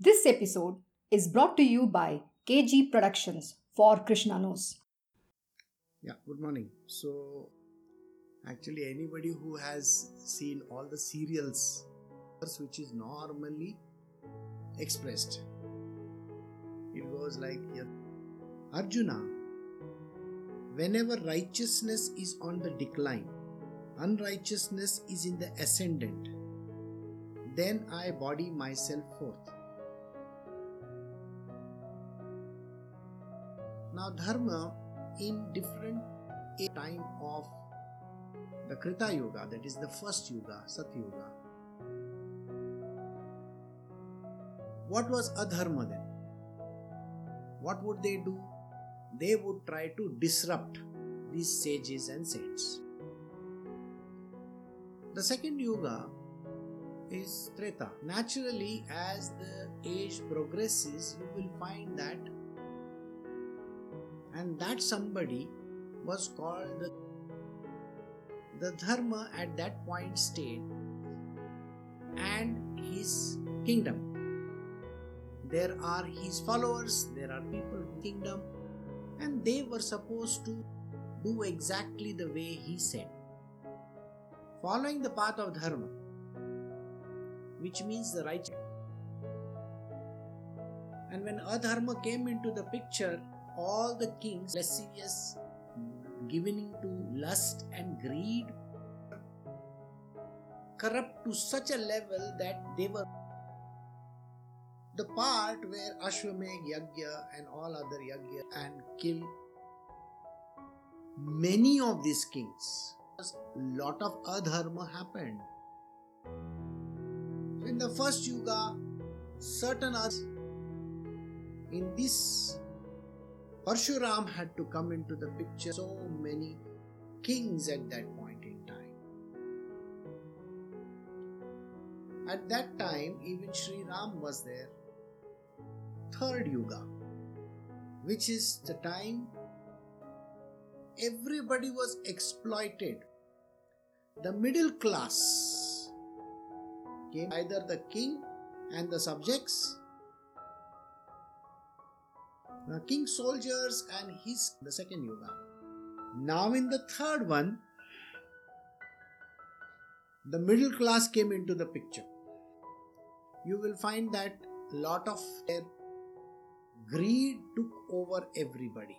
This episode is brought to you by KG Productions for Krishna Knows. Yeah, good morning. So, actually, anybody who has seen all the serials which is normally expressed, it goes like Arjuna, whenever righteousness is on the decline, unrighteousness is in the ascendant, then I body myself forth. Now, dharma in different time of the Krita Yuga, that is the first Yuga, Sat Yuga. What was adharma then? What would they do? They would try to disrupt these sages and saints. The second Yuga is Treta. Naturally, as the age progresses, you will find that and that somebody was called the, the dharma at that point state and his kingdom. There are his followers there are people who kingdom and they were supposed to do exactly the way he said. Following the path of dharma which means the right. And when adharma came into the picture all the kings lascivious, giving to lust and greed, corrupt to such a level that they were the part where Ashwamedh Yagya and all other Yagya and kill many of these kings. A lot of adharma happened. in the first yuga, certain in this Parshuram had to come into the picture. So many kings at that point in time. At that time, even Sri Ram was there. Third Yuga, which is the time everybody was exploited. The middle class came either the king and the subjects king soldiers and his the second yuga. Now, in the third one, the middle class came into the picture. You will find that a lot of their greed took over everybody.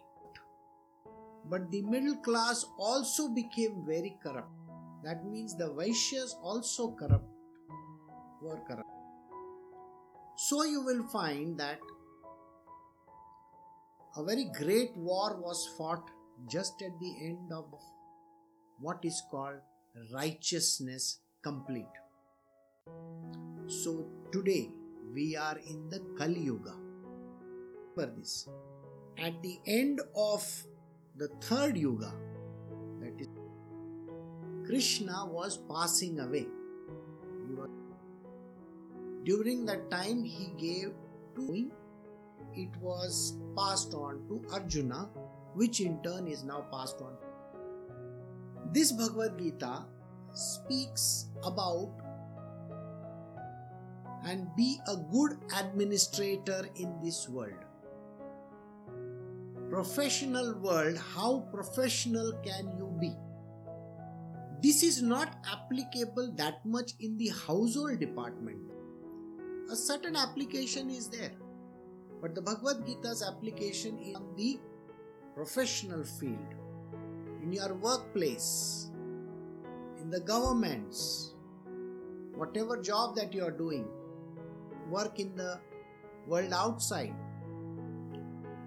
But the middle class also became very corrupt. That means the Vaishyas also corrupt were corrupt. So you will find that a very great war was fought just at the end of what is called righteousness complete. So today we are in the Kali Yuga. Remember this. At the end of the third Yuga, that is, Krishna was passing away. During that time, he gave to it was passed on to Arjuna, which in turn is now passed on. This Bhagavad Gita speaks about and be a good administrator in this world. Professional world, how professional can you be? This is not applicable that much in the household department. A certain application is there but the Bhagavad Gita's application is on the professional field, in your workplace, in the governments, whatever job that you are doing, work in the world outside.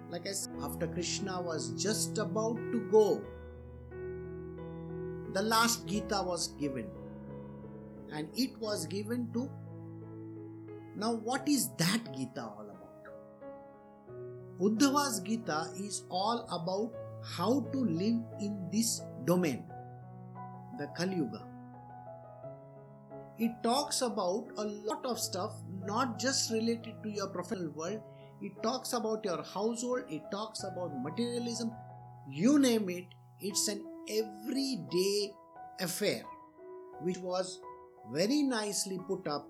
Like I said, after Krishna was just about to go, the last Gita was given, and it was given to. Now, what is that Gita? Uddhava's Gita is all about how to live in this domain, the Kali Yuga. It talks about a lot of stuff, not just related to your professional world. It talks about your household, it talks about materialism, you name it. It's an everyday affair which was very nicely put up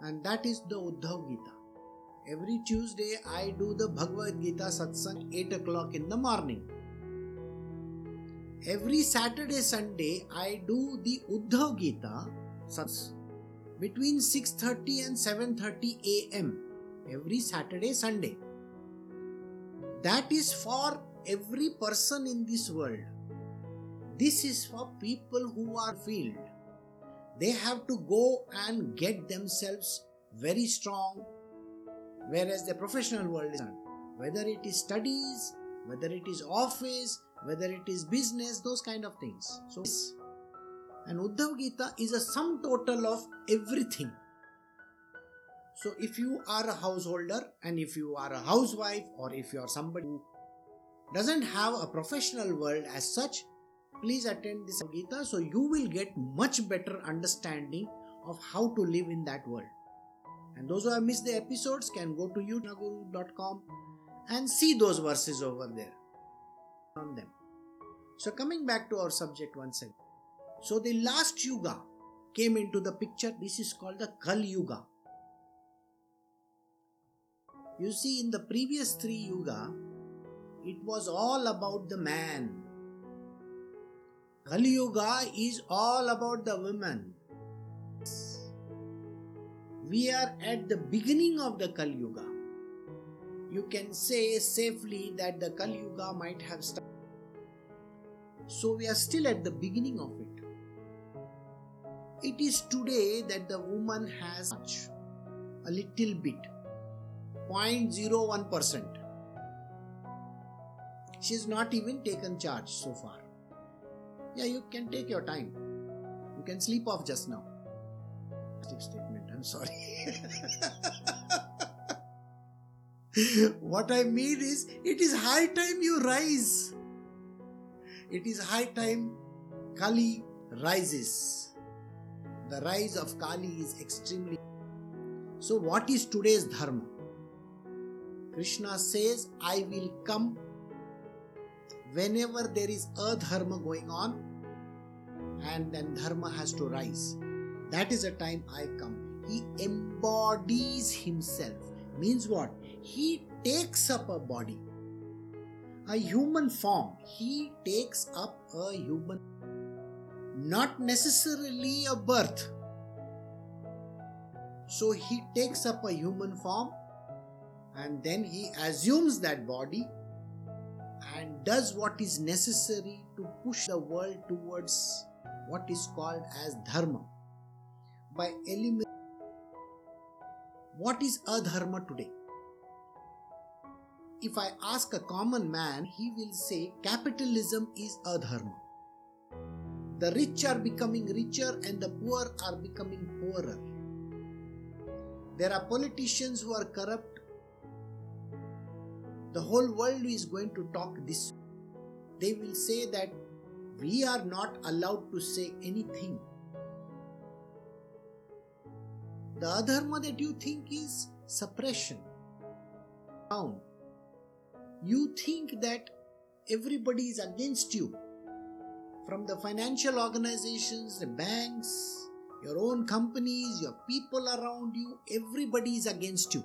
and that is the Uddhav Gita. Every Tuesday, I do the Bhagavad Gita satsang 8 o'clock in the morning. Every Saturday, Sunday, I do the Uddhav Gita satsang between 6:30 and 7:30 a.m. every Saturday, Sunday. That is for every person in this world. This is for people who are field. They have to go and get themselves very strong, whereas the professional world is not. Whether it is studies, whether it is office, whether it is business, those kind of things. So, and Uddhav Gita is a sum total of everything. So, if you are a householder and if you are a housewife or if you are somebody who doesn't have a professional world as such, please attend this Gita so you will get much better understanding of how to live in that world. And those who have missed the episodes can go to youtube.com and see those verses over there on them. So, coming back to our subject once again. So, the last Yuga came into the picture. This is called the Kal Yuga. You see, in the previous three Yuga, it was all about the man. Kali Yuga is all about the woman. We are at the beginning of the Kali Yuga. You can say safely that the Kali Yuga might have started. So we are still at the beginning of it. It is today that the woman has a little bit 0.01%. She She's not even taken charge so far. Yeah, you can take your time. You can sleep off just now. Sorry. what I mean is, it is high time you rise. It is high time Kali rises. The rise of Kali is extremely. So, what is today's Dharma? Krishna says, I will come whenever there is a Dharma going on, and then Dharma has to rise. That is the time I come. He embodies himself. Means what? He takes up a body, a human form. He takes up a human, not necessarily a birth. So he takes up a human form and then he assumes that body and does what is necessary to push the world towards what is called as dharma by eliminating what is adharma today if i ask a common man he will say capitalism is adharma the rich are becoming richer and the poor are becoming poorer there are politicians who are corrupt the whole world is going to talk this. They will say that we are not allowed to say anything. The adharma that you think is suppression. Down. You think that everybody is against you. From the financial organizations, the banks, your own companies, your people around you, everybody is against you.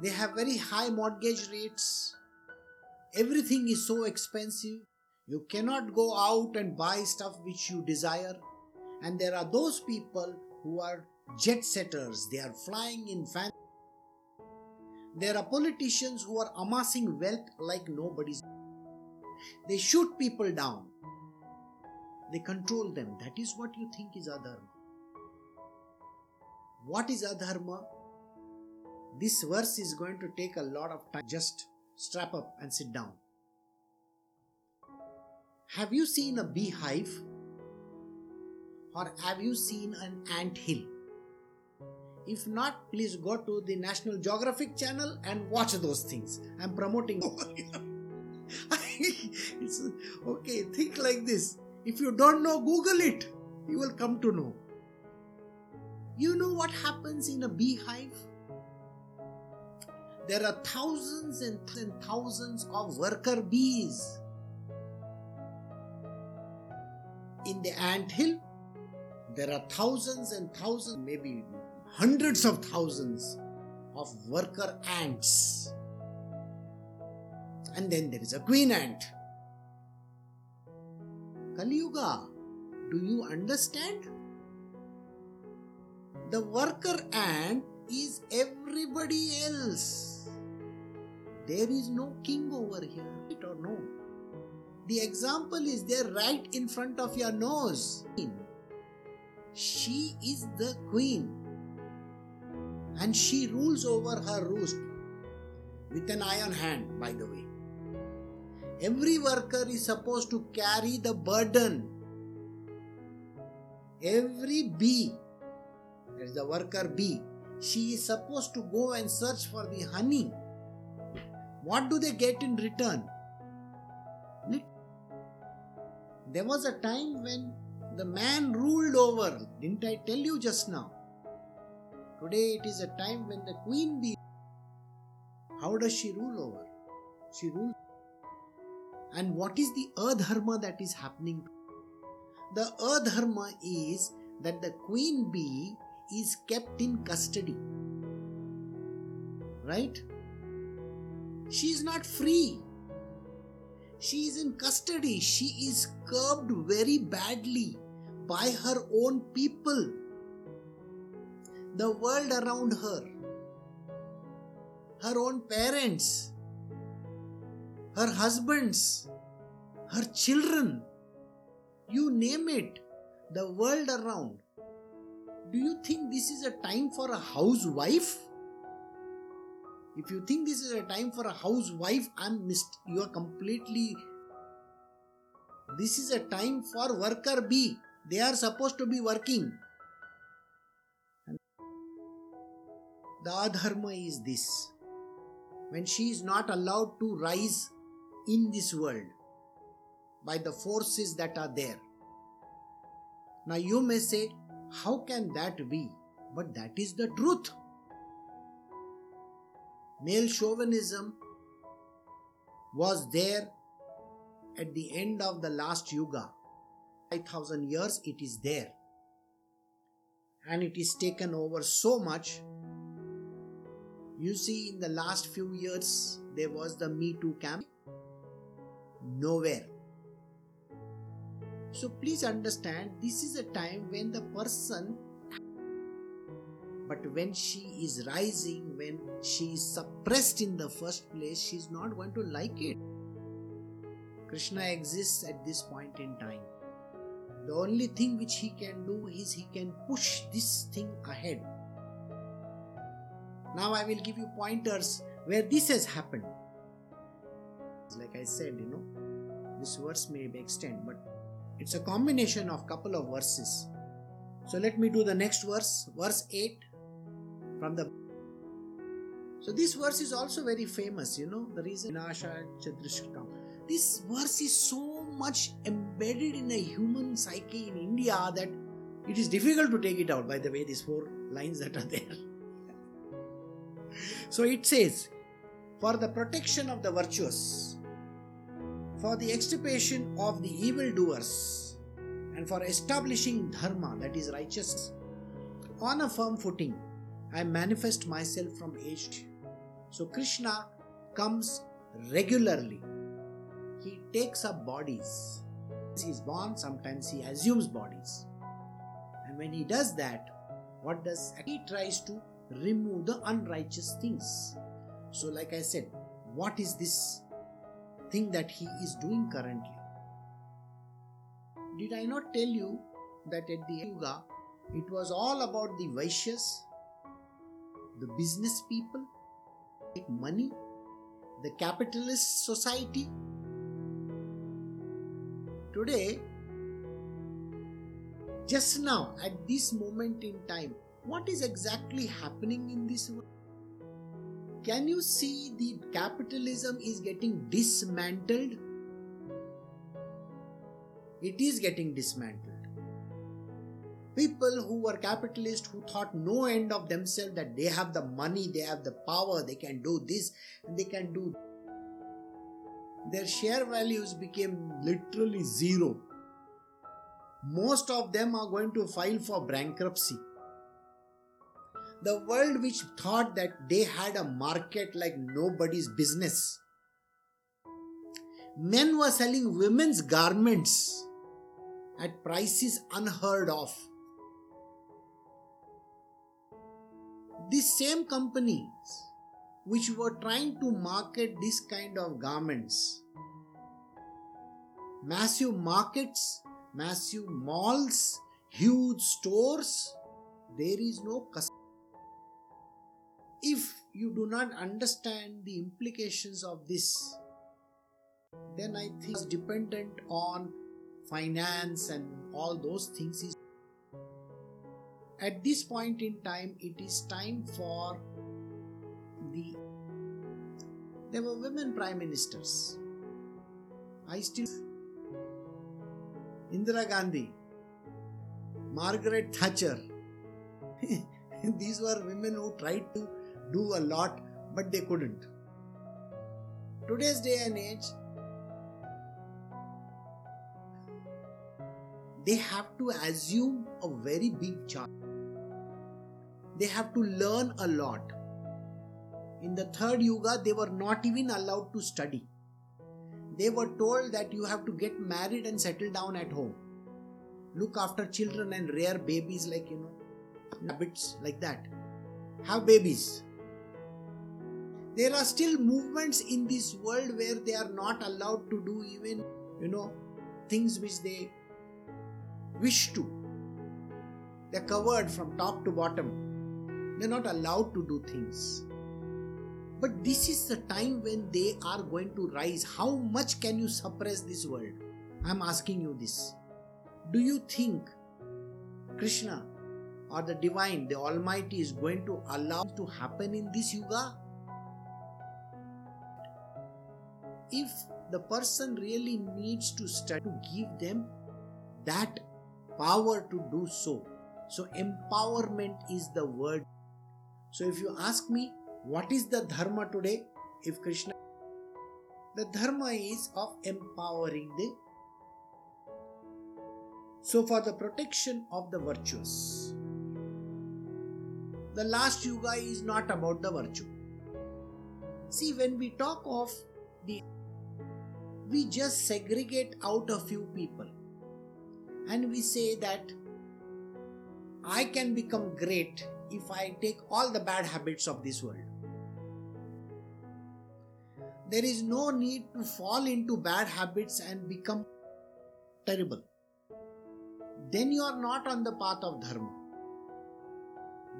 They have very high mortgage rates. Everything is so expensive. You cannot go out and buy stuff which you desire. And there are those people who are jet setters, they are flying in fancy. There are politicians who are amassing wealth like nobody's. They shoot people down. They control them. That is what you think is adharma. What is adharma? This verse is going to take a lot of time. Just strap up and sit down. Have you seen a beehive? Or have you seen an ant hill? If not, please go to the National Geographic channel and watch those things. I'm promoting. it's, okay, think like this. If you don't know, Google it. You will come to know. You know what happens in a beehive? there are thousands and thousands of worker bees. In the ant hill, there are thousands and thousands, maybe hundreds of thousands of worker ants. And then there is a queen ant. Kali Yuga, do you understand? The worker ant is everybody else. There is no king over here, right or no? The example is there right in front of your nose. She is the queen and she rules over her roost with an iron hand, by the way. Every worker is supposed to carry the burden. Every bee, that's the worker bee, she is supposed to go and search for the honey. What do they get in return? There was a time when the man ruled over. Didn't I tell you just now? Today it is a time when the queen bee. How does she rule over? She rules. And what is the adharma that is happening? The adharma is that the queen bee is kept in custody. Right? She is not free. She is in custody. She is curbed very badly by her own people, the world around her, her own parents, her husbands, her children. You name it, the world around. Do you think this is a time for a housewife? If you think this is a time for a housewife, I'm missed. You are completely. This is a time for worker bee. They are supposed to be working. The adharma is this when she is not allowed to rise in this world by the forces that are there. Now you may say, How can that be? But that is the truth. Male chauvinism was there at the end of the last yuga. 5000 years it is there. And it is taken over so much. You see, in the last few years, there was the Me Too camp. Nowhere. So please understand, this is a time when the person but when she is rising, when she is suppressed in the first place, she is not going to like it. Krishna exists at this point in time. The only thing which he can do is he can push this thing ahead. Now I will give you pointers where this has happened. Like I said, you know, this verse may be extend, but it's a combination of couple of verses. So let me do the next verse, verse 8 from the so this verse is also very famous you know the reason this verse is so much embedded in a human psyche in India that it is difficult to take it out by the way these four lines that are there so it says for the protection of the virtuous for the extirpation of the evildoers and for establishing dharma that is righteousness on a firm footing I manifest myself from age So Krishna comes regularly. He takes up bodies. He is born, sometimes he assumes bodies. And when he does that, what does he tries to remove the unrighteous things. So, like I said, what is this thing that he is doing currently? Did I not tell you that at the Yuga it was all about the Vaishyas the business people, money, the capitalist society. Today, just now, at this moment in time, what is exactly happening in this world? Can you see the capitalism is getting dismantled? It is getting dismantled people who were capitalists who thought no end of themselves that they have the money they have the power they can do this and they can do their share values became literally zero most of them are going to file for bankruptcy. The world which thought that they had a market like nobody's business. Men were selling women's garments at prices unheard of. These same companies which were trying to market this kind of garments, massive markets, massive malls, huge stores, there is no customer. If you do not understand the implications of this, then I think it's dependent on finance and all those things at this point in time it is time for the there were women prime ministers i still indira gandhi margaret thatcher these were women who tried to do a lot but they couldn't today's day and age they have to assume a very big charge. They have to learn a lot. In the third yuga, they were not even allowed to study. They were told that you have to get married and settle down at home. Look after children and rear babies, like you know, rabbits, like that. Have babies. There are still movements in this world where they are not allowed to do even, you know, things which they wish to. They're covered from top to bottom. They're not allowed to do things. But this is the time when they are going to rise. How much can you suppress this world? I'm asking you this. Do you think Krishna or the divine, the Almighty, is going to allow to happen in this yuga? If the person really needs to study to give them that power to do so. So, empowerment is the word. So, if you ask me, what is the dharma today? If Krishna, the dharma is of empowering the. So, for the protection of the virtuous, the last yuga is not about the virtue. See, when we talk of the, we just segregate out a few people and we say that I can become great if I take all the bad habits of this world. There is no need to fall into bad habits and become terrible. Then you are not on the path of Dharma.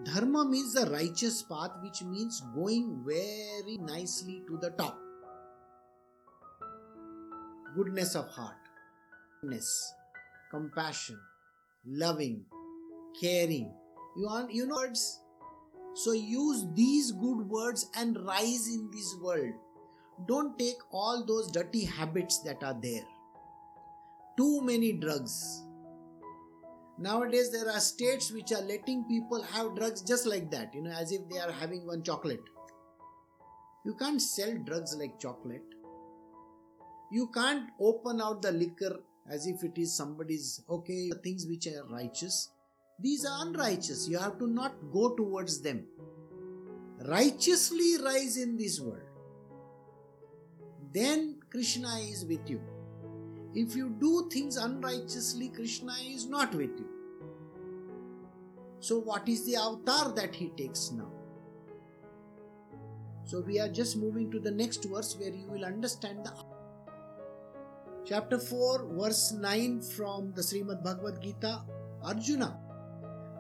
Dharma means the righteous path, which means going very nicely to the top. Goodness of heart, goodness, compassion, loving, caring. You want you know words? So use these good words and rise in this world. Don't take all those dirty habits that are there. Too many drugs. Nowadays there are states which are letting people have drugs just like that, you know, as if they are having one chocolate. You can't sell drugs like chocolate. You can't open out the liquor as if it is somebody's okay things which are righteous these are unrighteous you have to not go towards them righteously rise in this world then krishna is with you if you do things unrighteously krishna is not with you so what is the avatar that he takes now so we are just moving to the next verse where you will understand the chapter 4, verse 9 from the Srimad Bhagavad Gita Arjuna,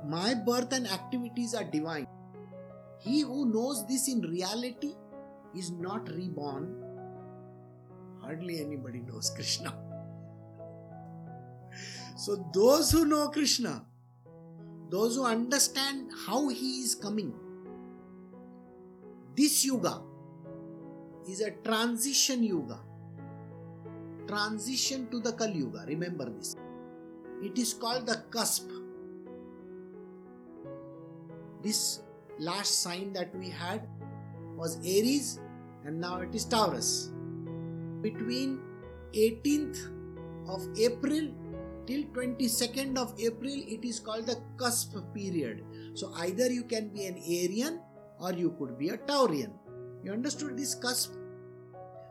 my birth and activities are divine. He who knows this in reality is not reborn. Hardly anybody knows Krishna. So, those who know Krishna, those who understand how he is coming, this yuga is a transition yuga transition to the Kali Yuga. Remember this. It is called the cusp. This last sign that we had was Aries and now it is Taurus. Between 18th of April till 22nd of April it is called the cusp period. So either you can be an Aryan or you could be a Taurian. You understood this cusp?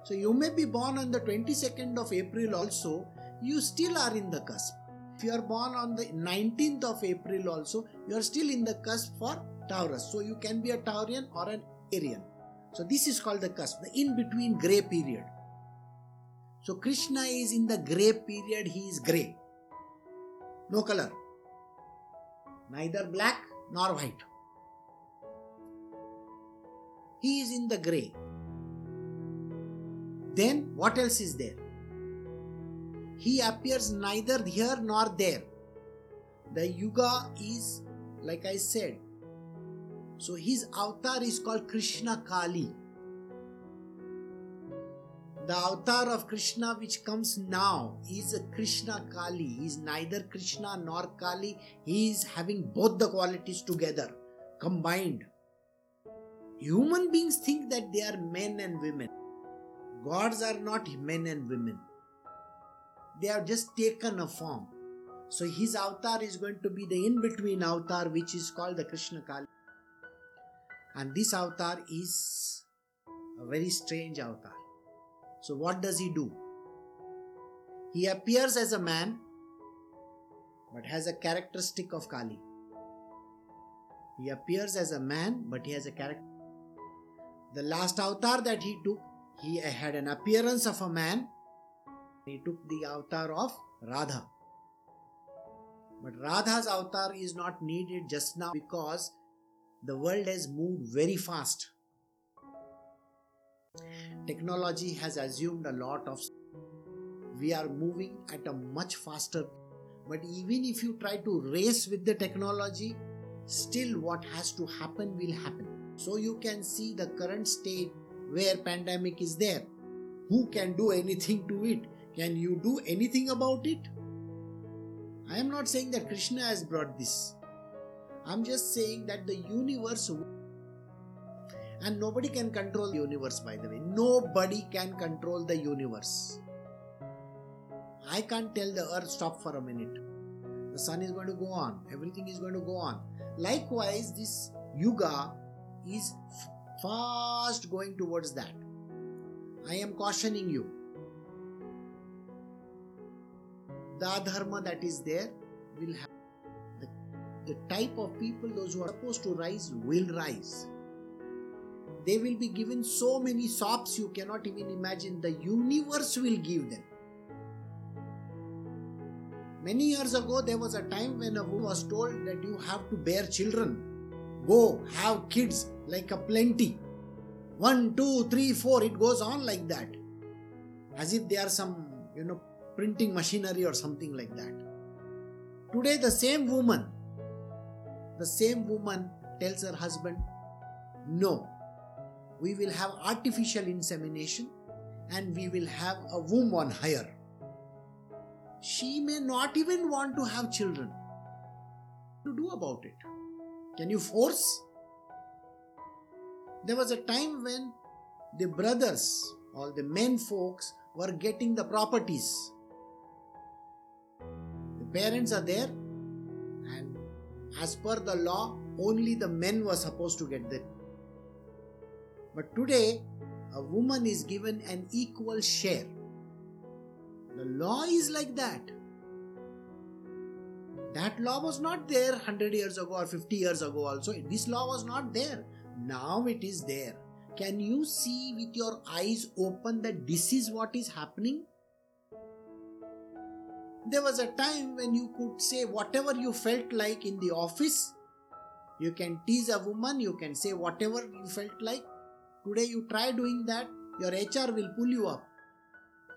So you may be born on the 22nd of April also, you still are in the cusp. If you are born on the 19th of April also, you are still in the cusp for Taurus. So you can be a Taurian or an Aryan. So this is called the cusp, the in between grey period. So Krishna is in the grey period, he is grey. No color. Neither black nor white. He is in the grey. Then what else is there? He appears neither here nor there. The Yuga is, like I said, so his avatar is called Krishna Kali. The avatar of Krishna which comes now is a Krishna Kali. He is neither Krishna nor Kali. He is having both the qualities together, combined. Human beings think that they are men and women. Gods are not men and women. They have just taken a form. So his avatar is going to be the in between avatar, which is called the Krishna Kali. And this avatar is a very strange avatar. So, what does he do? He appears as a man but has a characteristic of Kali. He appears as a man but he has a character. The last avatar that he took, he had an appearance of a man. He took the avatar of Radha. But Radha's avatar is not needed just now because the world has moved very fast technology has assumed a lot of we are moving at a much faster but even if you try to race with the technology still what has to happen will happen. So you can see the current state where pandemic is there. Who can do anything to it? Can you do anything about it? I am not saying that krishna has brought this. I'm just saying that the universe and nobody can control the universe, by the way. Nobody can control the universe. I can't tell the earth stop for a minute. The sun is going to go on, everything is going to go on. Likewise, this yuga is fast going towards that. I am cautioning you. The adharma that is there will have the, the type of people, those who are supposed to rise, will rise they will be given so many sops you cannot even imagine. The universe will give them. Many years ago, there was a time when a woman was told that you have to bear children. Go, have kids like a plenty. One, two, three, four, it goes on like that. As if they are some, you know, printing machinery or something like that. Today, the same woman, the same woman tells her husband, No, we will have artificial insemination and we will have a womb on hire. She may not even want to have children. What to do about it? Can you force? There was a time when the brothers, all the men folks, were getting the properties. The parents are there, and as per the law, only the men were supposed to get the but today, a woman is given an equal share. The law is like that. That law was not there 100 years ago or 50 years ago, also. This law was not there. Now it is there. Can you see with your eyes open that this is what is happening? There was a time when you could say whatever you felt like in the office. You can tease a woman, you can say whatever you felt like. Today you try doing that, your HR will pull you up.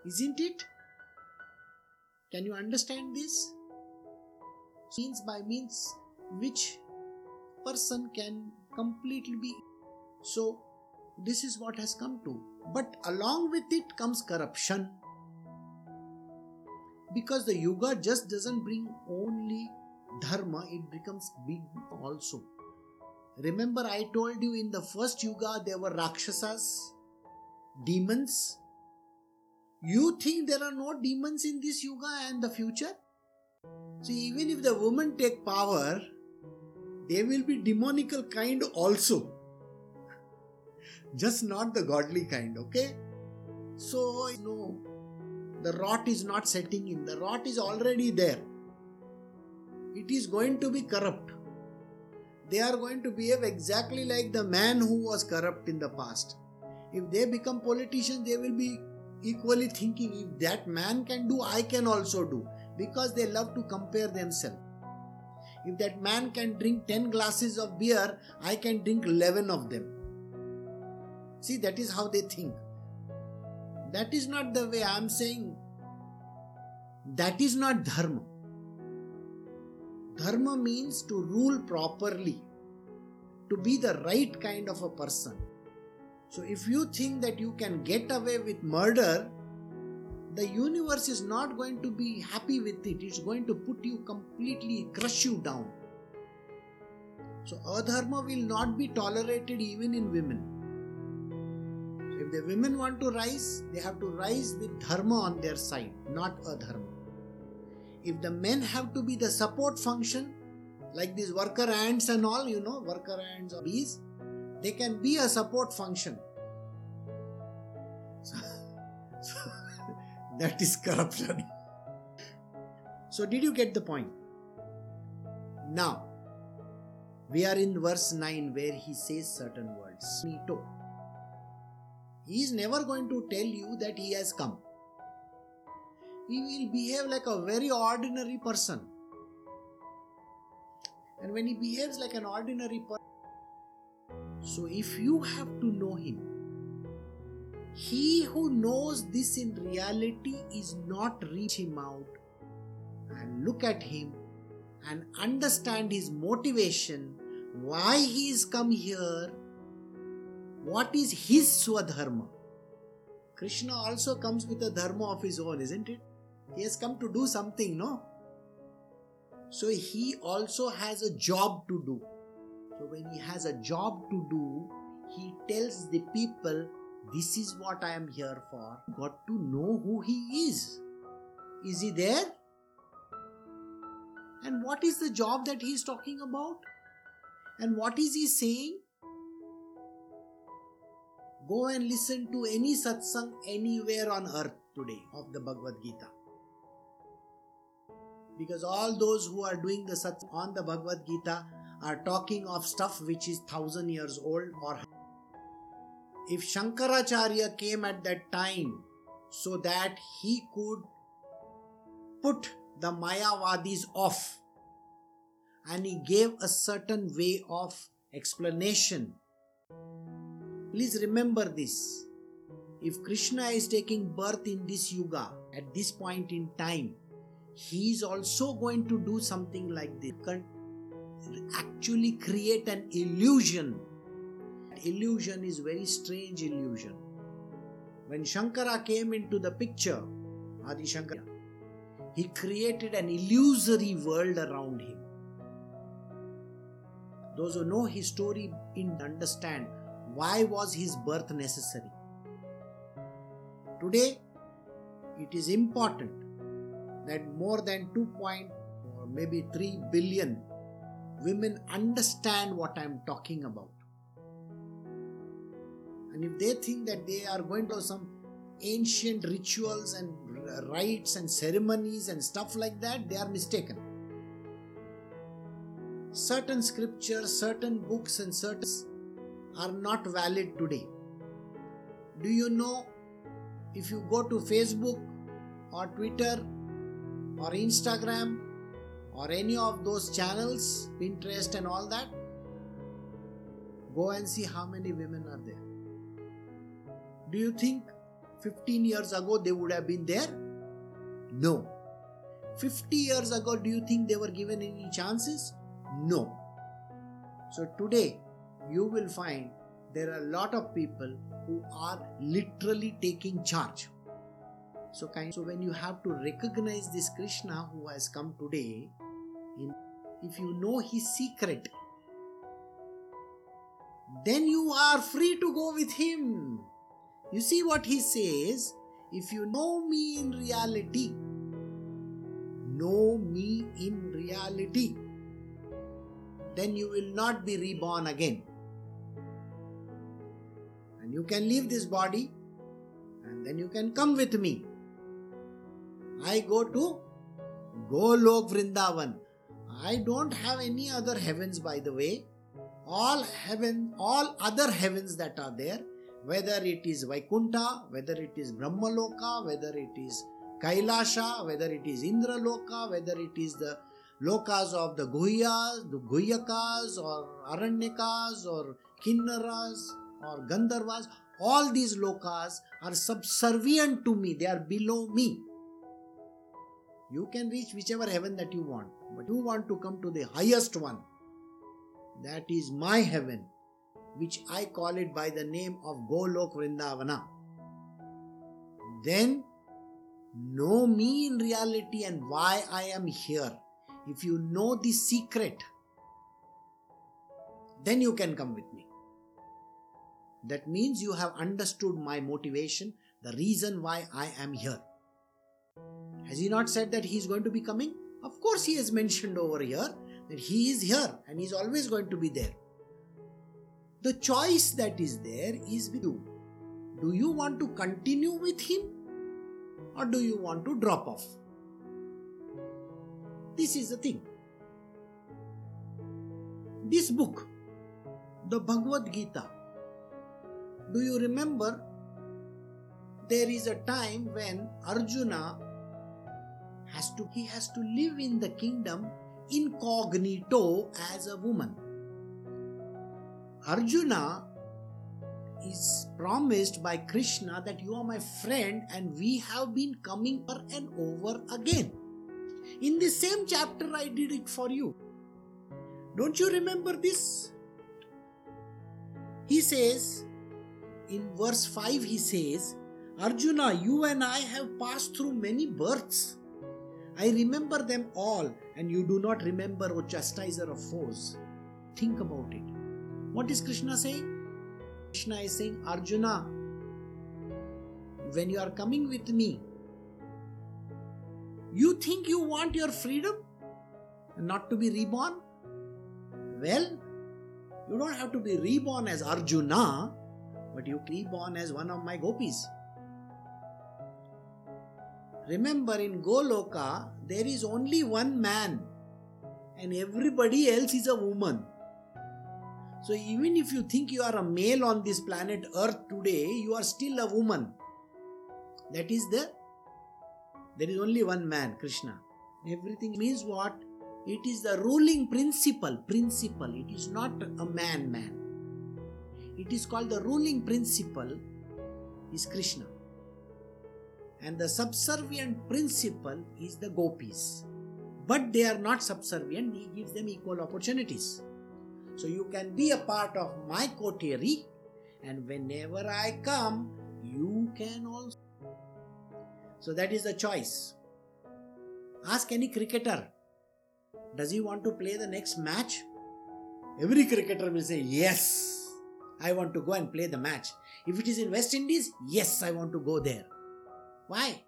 Isn't it? Can you understand this? Means by means which person can completely be. So, this is what has come to. But along with it comes corruption. Because the yuga just doesn't bring only dharma, it becomes big also. Remember, I told you in the first yuga there were Rakshasas, demons. You think there are no demons in this yuga and the future? See, even if the women take power, they will be demonical kind also. Just not the godly kind, okay? So, no, the rot is not setting in, the rot is already there. It is going to be corrupt. They are going to behave exactly like the man who was corrupt in the past. If they become politicians, they will be equally thinking if that man can do, I can also do because they love to compare themselves. If that man can drink 10 glasses of beer, I can drink 11 of them. See, that is how they think. That is not the way I am saying. That is not dharma. Dharma means to rule properly, to be the right kind of a person. So, if you think that you can get away with murder, the universe is not going to be happy with it. It's going to put you completely, crush you down. So, adharma will not be tolerated even in women. If the women want to rise, they have to rise with dharma on their side, not adharma. If the men have to be the support function, like these worker ants and all, you know, worker ants or bees, they can be a support function. So, so that is corruption. So, did you get the point? Now, we are in verse 9 where he says certain words. He is never going to tell you that he has come. He will behave like a very ordinary person. And when he behaves like an ordinary person, so if you have to know him, he who knows this in reality is not reach him out and look at him and understand his motivation, why he is come here, what is his swadharma. Krishna also comes with a dharma of his own, isn't it? He has come to do something, no? So he also has a job to do. So when he has a job to do, he tells the people this is what I am here for. Got to know who He is. Is He there? And what is the job that He is talking about? And what is He saying? Go and listen to any satsang anywhere on earth today of the Bhagavad Gita. Because all those who are doing the satsang on the Bhagavad Gita are talking of stuff which is thousand years old or if Shankaracharya came at that time so that he could put the Mayavadis off and he gave a certain way of explanation. Please remember this. If Krishna is taking birth in this yuga at this point in time, he is also going to do something like this. Actually, create an illusion illusion is very strange illusion. When Shankara came into the picture, Adi Shankara, he created an illusory world around him. Those who know his story understand why was his birth necessary. Today, it is important that more than 2. point or maybe 3 billion women understand what I am talking about. And if they think that they are going to some ancient rituals and rites and ceremonies and stuff like that, they are mistaken. Certain scriptures, certain books, and certain are not valid today. Do you know if you go to Facebook or Twitter or Instagram or any of those channels, Pinterest and all that, go and see how many women are there. Do you think 15 years ago they would have been there? No. 50 years ago, do you think they were given any chances? No. So today, you will find there are a lot of people who are literally taking charge. So, kind, so when you have to recognize this Krishna who has come today, in, if you know his secret, then you are free to go with him. You see what he says? If you know me in reality, know me in reality, then you will not be reborn again. And you can leave this body and then you can come with me. I go to Golok Vrindavan. I don't have any other heavens, by the way. All heaven, all other heavens that are there, whether it is Vaikunta, whether it is Brahmaloka, whether it is Kailasha, whether it is Indraloka, whether it is the lokas of the Guhyas, the Guhyakas, or Aranyakas, or Kinnaras, or Gandharvas, all these lokas are subservient to me, they are below me. You can reach whichever heaven that you want, but you want to come to the highest one. That is my heaven, which I call it by the name of Golok Vrindavana. Then know me in reality and why I am here. If you know the secret, then you can come with me. That means you have understood my motivation, the reason why I am here. Has he not said that he is going to be coming? Of course, he has mentioned over here that he is here and he is always going to be there. The choice that is there is with you. Do you want to continue with him or do you want to drop off? This is the thing. This book, the Bhagavad Gita, do you remember there is a time when Arjuna has to he has to live in the kingdom incognito as a woman. Arjuna is promised by Krishna that you are my friend and we have been coming over and over again. In the same chapter, I did it for you. Don't you remember this? He says, in verse 5, he says, Arjuna, you and I have passed through many births. I remember them all, and you do not remember, O chastiser of foes. Think about it. What is Krishna saying? Krishna is saying, Arjuna, when you are coming with me, you think you want your freedom not to be reborn? Well, you don't have to be reborn as Arjuna, but you reborn as one of my gopis. Remember, in Goloka, there is only one man, and everybody else is a woman. So, even if you think you are a male on this planet Earth today, you are still a woman. That is the there is only one man, Krishna. Everything means what? It is the ruling principle. Principle. It is not a man, man. It is called the ruling principle is Krishna. And the subservient principle is the gopis. But they are not subservient, he gives them equal opportunities. So you can be a part of my coterie, and whenever I come, you can also. So that is the choice. Ask any cricketer, does he want to play the next match? Every cricketer will say, Yes, I want to go and play the match. If it is in West Indies, yes, I want to go there. Why?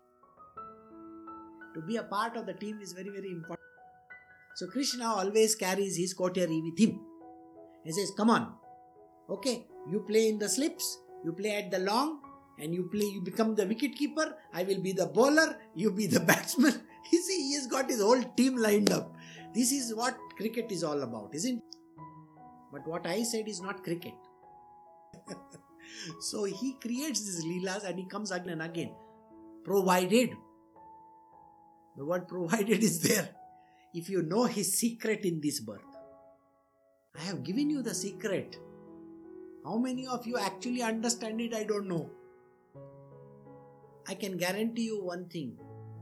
To be a part of the team is very, very important. So Krishna always carries his coterie with him. He says, Come on, okay, you play in the slips, you play at the long, and you play, you become the wicket keeper. I will be the bowler, you be the batsman. You see, he has got his whole team lined up. This is what cricket is all about, isn't it? But what I said is not cricket. so he creates these leelas and he comes again and again. Provided. The word provided is there. If you know his secret in this birth. I have given you the secret. How many of you actually understand it? I don't know. I can guarantee you one thing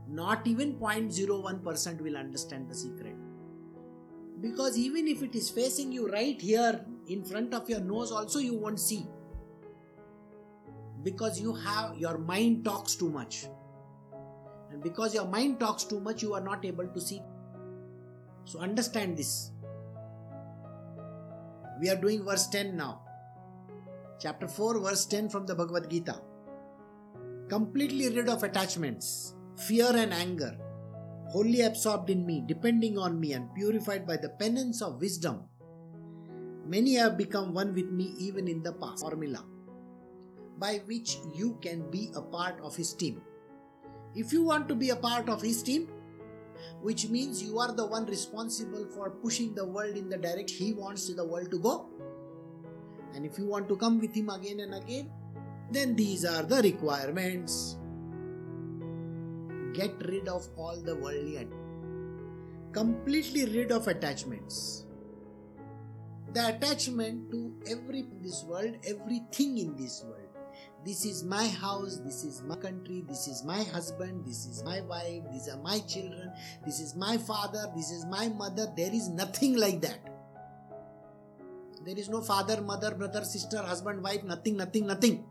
not even 0.01% will understand the secret. Because even if it is facing you right here in front of your nose, also you won't see. Because you have your mind talks too much. And because your mind talks too much, you are not able to see. So understand this. We are doing verse 10 now. Chapter 4, verse 10 from the Bhagavad Gita. Completely rid of attachments, fear, and anger. wholly absorbed in me, depending on me, and purified by the penance of wisdom. Many have become one with me even in the past. Formula by which you can be a part of his team. If you want to be a part of his team, which means you are the one responsible for pushing the world in the direction he wants the world to go. And if you want to come with him again and again, then these are the requirements. Get rid of all the worldly, completely rid of attachments. The attachment to every in this world, everything in this world this is my house, this is my country, this is my husband, this is my wife, these are my children, this is my father, this is my mother. There is nothing like that. There is no father, mother, brother, sister, husband, wife, nothing, nothing, nothing.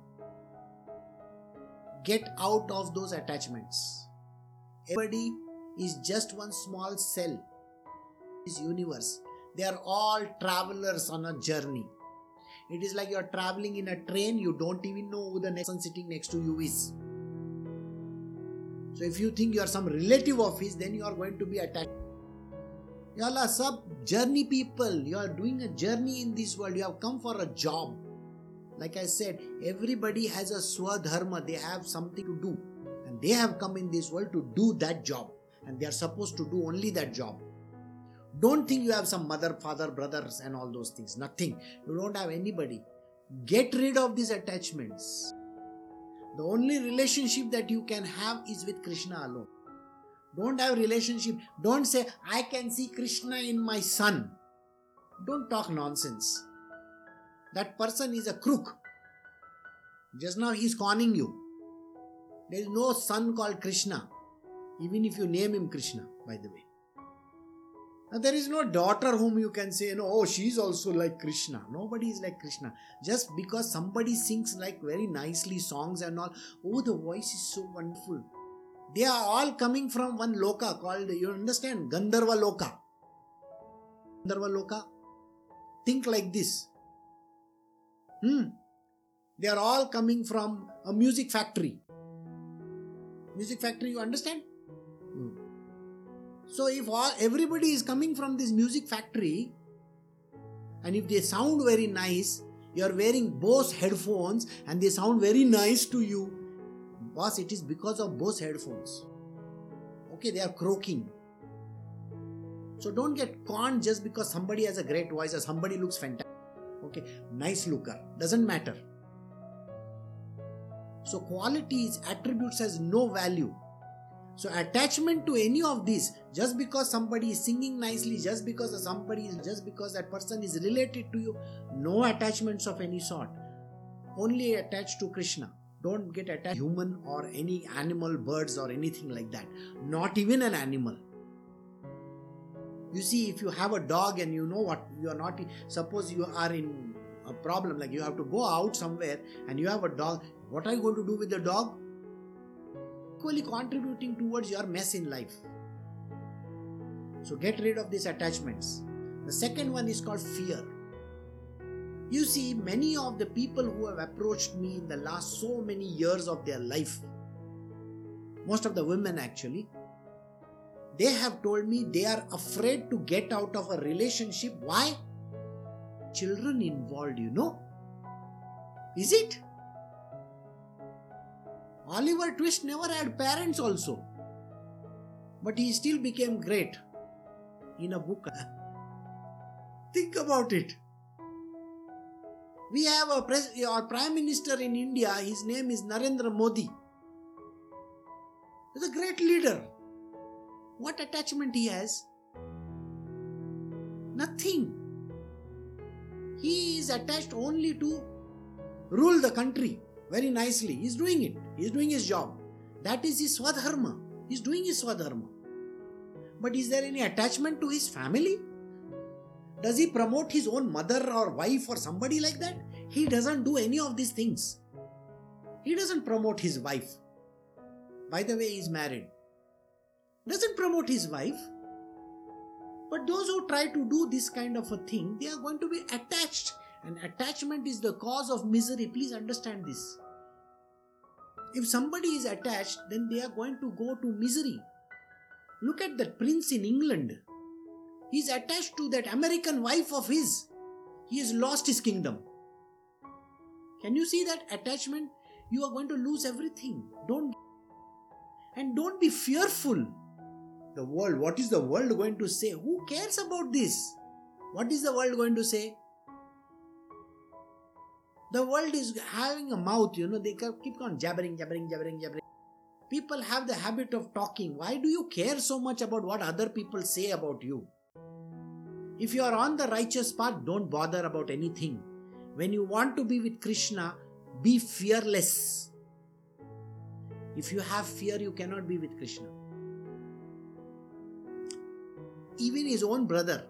Get out of those attachments. Everybody is just one small cell. This universe. They are all travelers on a journey. It is like you're traveling in a train, you don't even know who the next person sitting next to you is. So if you think you are some relative of his, then you are going to be attacked. You all are sub journey people. You are doing a journey in this world. You have come for a job. Like I said, everybody has a swadharma. They have something to do. And they have come in this world to do that job. And they are supposed to do only that job. Don't think you have some mother, father, brothers, and all those things. Nothing. You don't have anybody. Get rid of these attachments. The only relationship that you can have is with Krishna alone. Don't have relationship. Don't say, I can see Krishna in my son. Don't talk nonsense. That person is a crook. Just now he is conning you. There is no son called Krishna, even if you name him Krishna, by the way. There is no daughter whom you can say, no, oh, she's also like Krishna. Nobody is like Krishna. Just because somebody sings like very nicely songs and all, oh, the voice is so wonderful. They are all coming from one loka called, you understand, Gandharva Loka. Gandharva Loka. Think like this. Hmm. They are all coming from a music factory. Music factory, you understand? So if all, everybody is coming from this music factory and if they sound very nice, you are wearing Bose headphones and they sound very nice to you, boss, it is because of Bose headphones. Okay, they are croaking. So don't get conned just because somebody has a great voice or somebody looks fantastic. Okay, nice looker. Doesn't matter. So qualities, attributes has no value. So attachment to any of these, just because somebody is singing nicely, just because somebody is, just because that person is related to you, no attachments of any sort. Only attached to Krishna. Don't get attached to human or any animal, birds or anything like that. Not even an animal. You see, if you have a dog and you know what you are not, suppose you are in a problem, like you have to go out somewhere and you have a dog, what are you going to do with the dog? Equally contributing towards your mess in life. So get rid of these attachments. The second one is called fear. You see, many of the people who have approached me in the last so many years of their life, most of the women actually, they have told me they are afraid to get out of a relationship. Why? Children involved, you know. Is it? Oliver Twist never had parents also. But he still became great in a book. Think about it. We have a pres- our prime minister in India, his name is Narendra Modi. He's a great leader. What attachment he has? Nothing. He is attached only to rule the country very nicely. He's doing it. He's doing his job. That is his swadharma. He's doing his swadharma. But is there any attachment to his family? Does he promote his own mother or wife or somebody like that? He doesn't do any of these things. He doesn't promote his wife. By the way, he's married. Doesn't promote his wife. But those who try to do this kind of a thing, they are going to be attached. And attachment is the cause of misery. Please understand this. If somebody is attached, then they are going to go to misery. Look at that prince in England. He is attached to that American wife of his. He has lost his kingdom. Can you see that attachment? You are going to lose everything. Don't and don't be fearful. The world, what is the world going to say? Who cares about this? What is the world going to say? The world is having a mouth, you know, they keep on jabbering, jabbering, jabbering, jabbering. People have the habit of talking. Why do you care so much about what other people say about you? If you are on the righteous path, don't bother about anything. When you want to be with Krishna, be fearless. If you have fear, you cannot be with Krishna. Even his own brother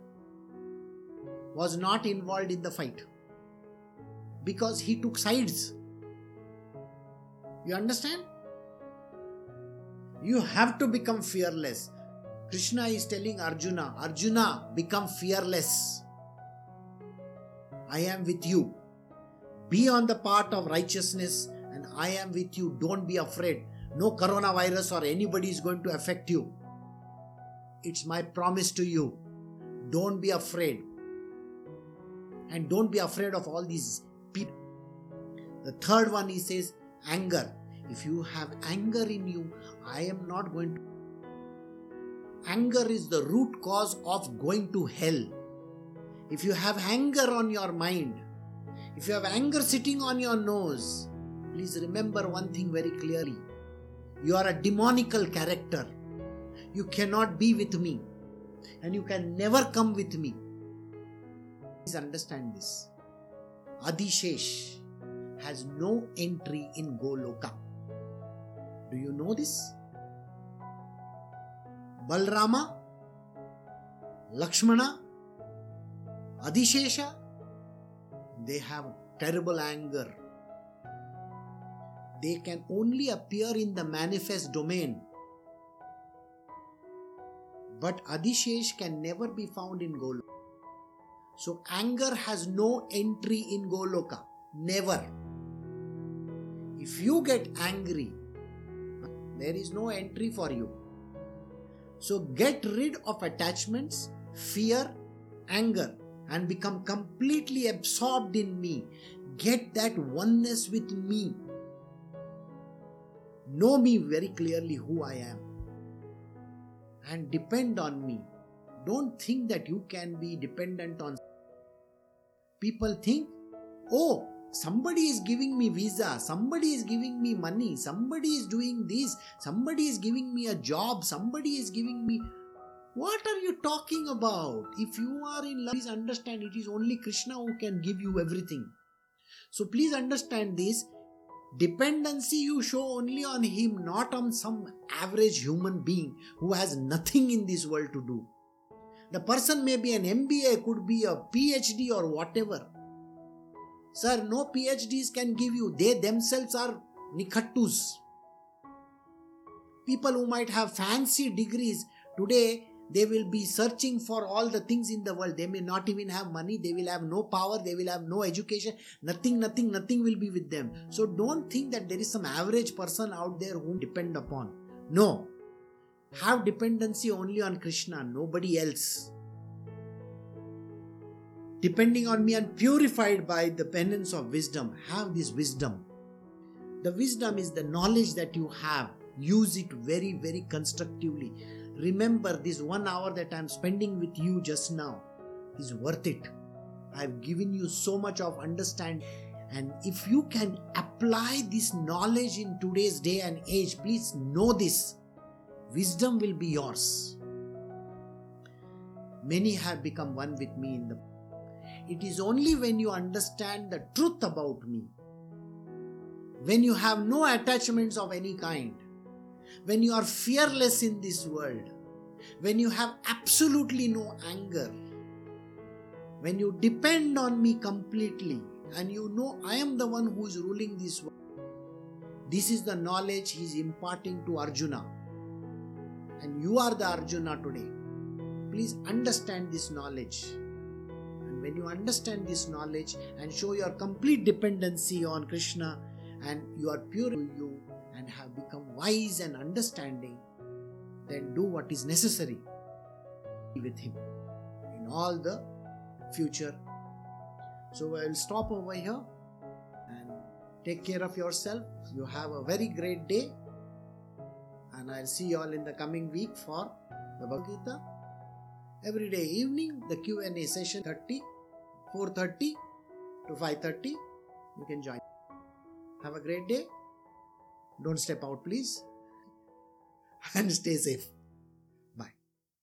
was not involved in the fight because he took sides. You understand? You have to become fearless. Krishna is telling Arjuna, Arjuna, become fearless. I am with you. Be on the path of righteousness, and I am with you. Don't be afraid. No coronavirus or anybody is going to affect you. It's my promise to you. Don't be afraid. And don't be afraid of all these. The third one he says, anger. If you have anger in you, I am not going to. Anger is the root cause of going to hell. If you have anger on your mind, if you have anger sitting on your nose, please remember one thing very clearly. You are a demonical character. You cannot be with me, and you can never come with me. Please understand this. Adishesh has no entry in Goloka. Do you know this? Balrama, Lakshmana, Adishesha, they have terrible anger. They can only appear in the manifest domain. But Adishesh can never be found in Goloka. So anger has no entry in Goloka. Never. If you get angry, there is no entry for you. So get rid of attachments, fear, anger, and become completely absorbed in me. Get that oneness with me. Know me very clearly who I am. And depend on me. Don't think that you can be dependent on. People think, oh, somebody is giving me visa, somebody is giving me money, somebody is doing this, somebody is giving me a job, somebody is giving me. What are you talking about? If you are in love, please understand it is only Krishna who can give you everything. So please understand this. Dependency you show only on Him, not on some average human being who has nothing in this world to do. The person may be an MBA, could be a PhD or whatever. Sir, no PhDs can give you. They themselves are nikhattus. People who might have fancy degrees today, they will be searching for all the things in the world. They may not even have money, they will have no power, they will have no education. Nothing, nothing, nothing will be with them. So don't think that there is some average person out there whom depend upon. No. Have dependency only on Krishna, nobody else depending on me and purified by the penance of wisdom. Have this wisdom. The wisdom is the knowledge that you have. Use it very, very constructively. Remember, this one hour that I'm spending with you just now is worth it. I've given you so much of understanding. And if you can apply this knowledge in today's day and age, please know this wisdom will be yours. Many have become one with me in the it is only when you understand the truth about me, when you have no attachments of any kind, when you are fearless in this world, when you have absolutely no anger, when you depend on me completely and you know I am the one who is ruling this world. This is the knowledge he is imparting to Arjuna. And you are the Arjuna today. Please understand this knowledge when you understand this knowledge and show your complete dependency on Krishna and you are pure to you and have become wise and understanding, then do what is necessary with him in all the future. So I will stop over here and take care of yourself. You have a very great day, and I'll see you all in the coming week for the Bhagavad Gita. Every day evening, the Q and A session 30, 4:30 to 5:30. You can join. Have a great day. Don't step out, please, and stay safe.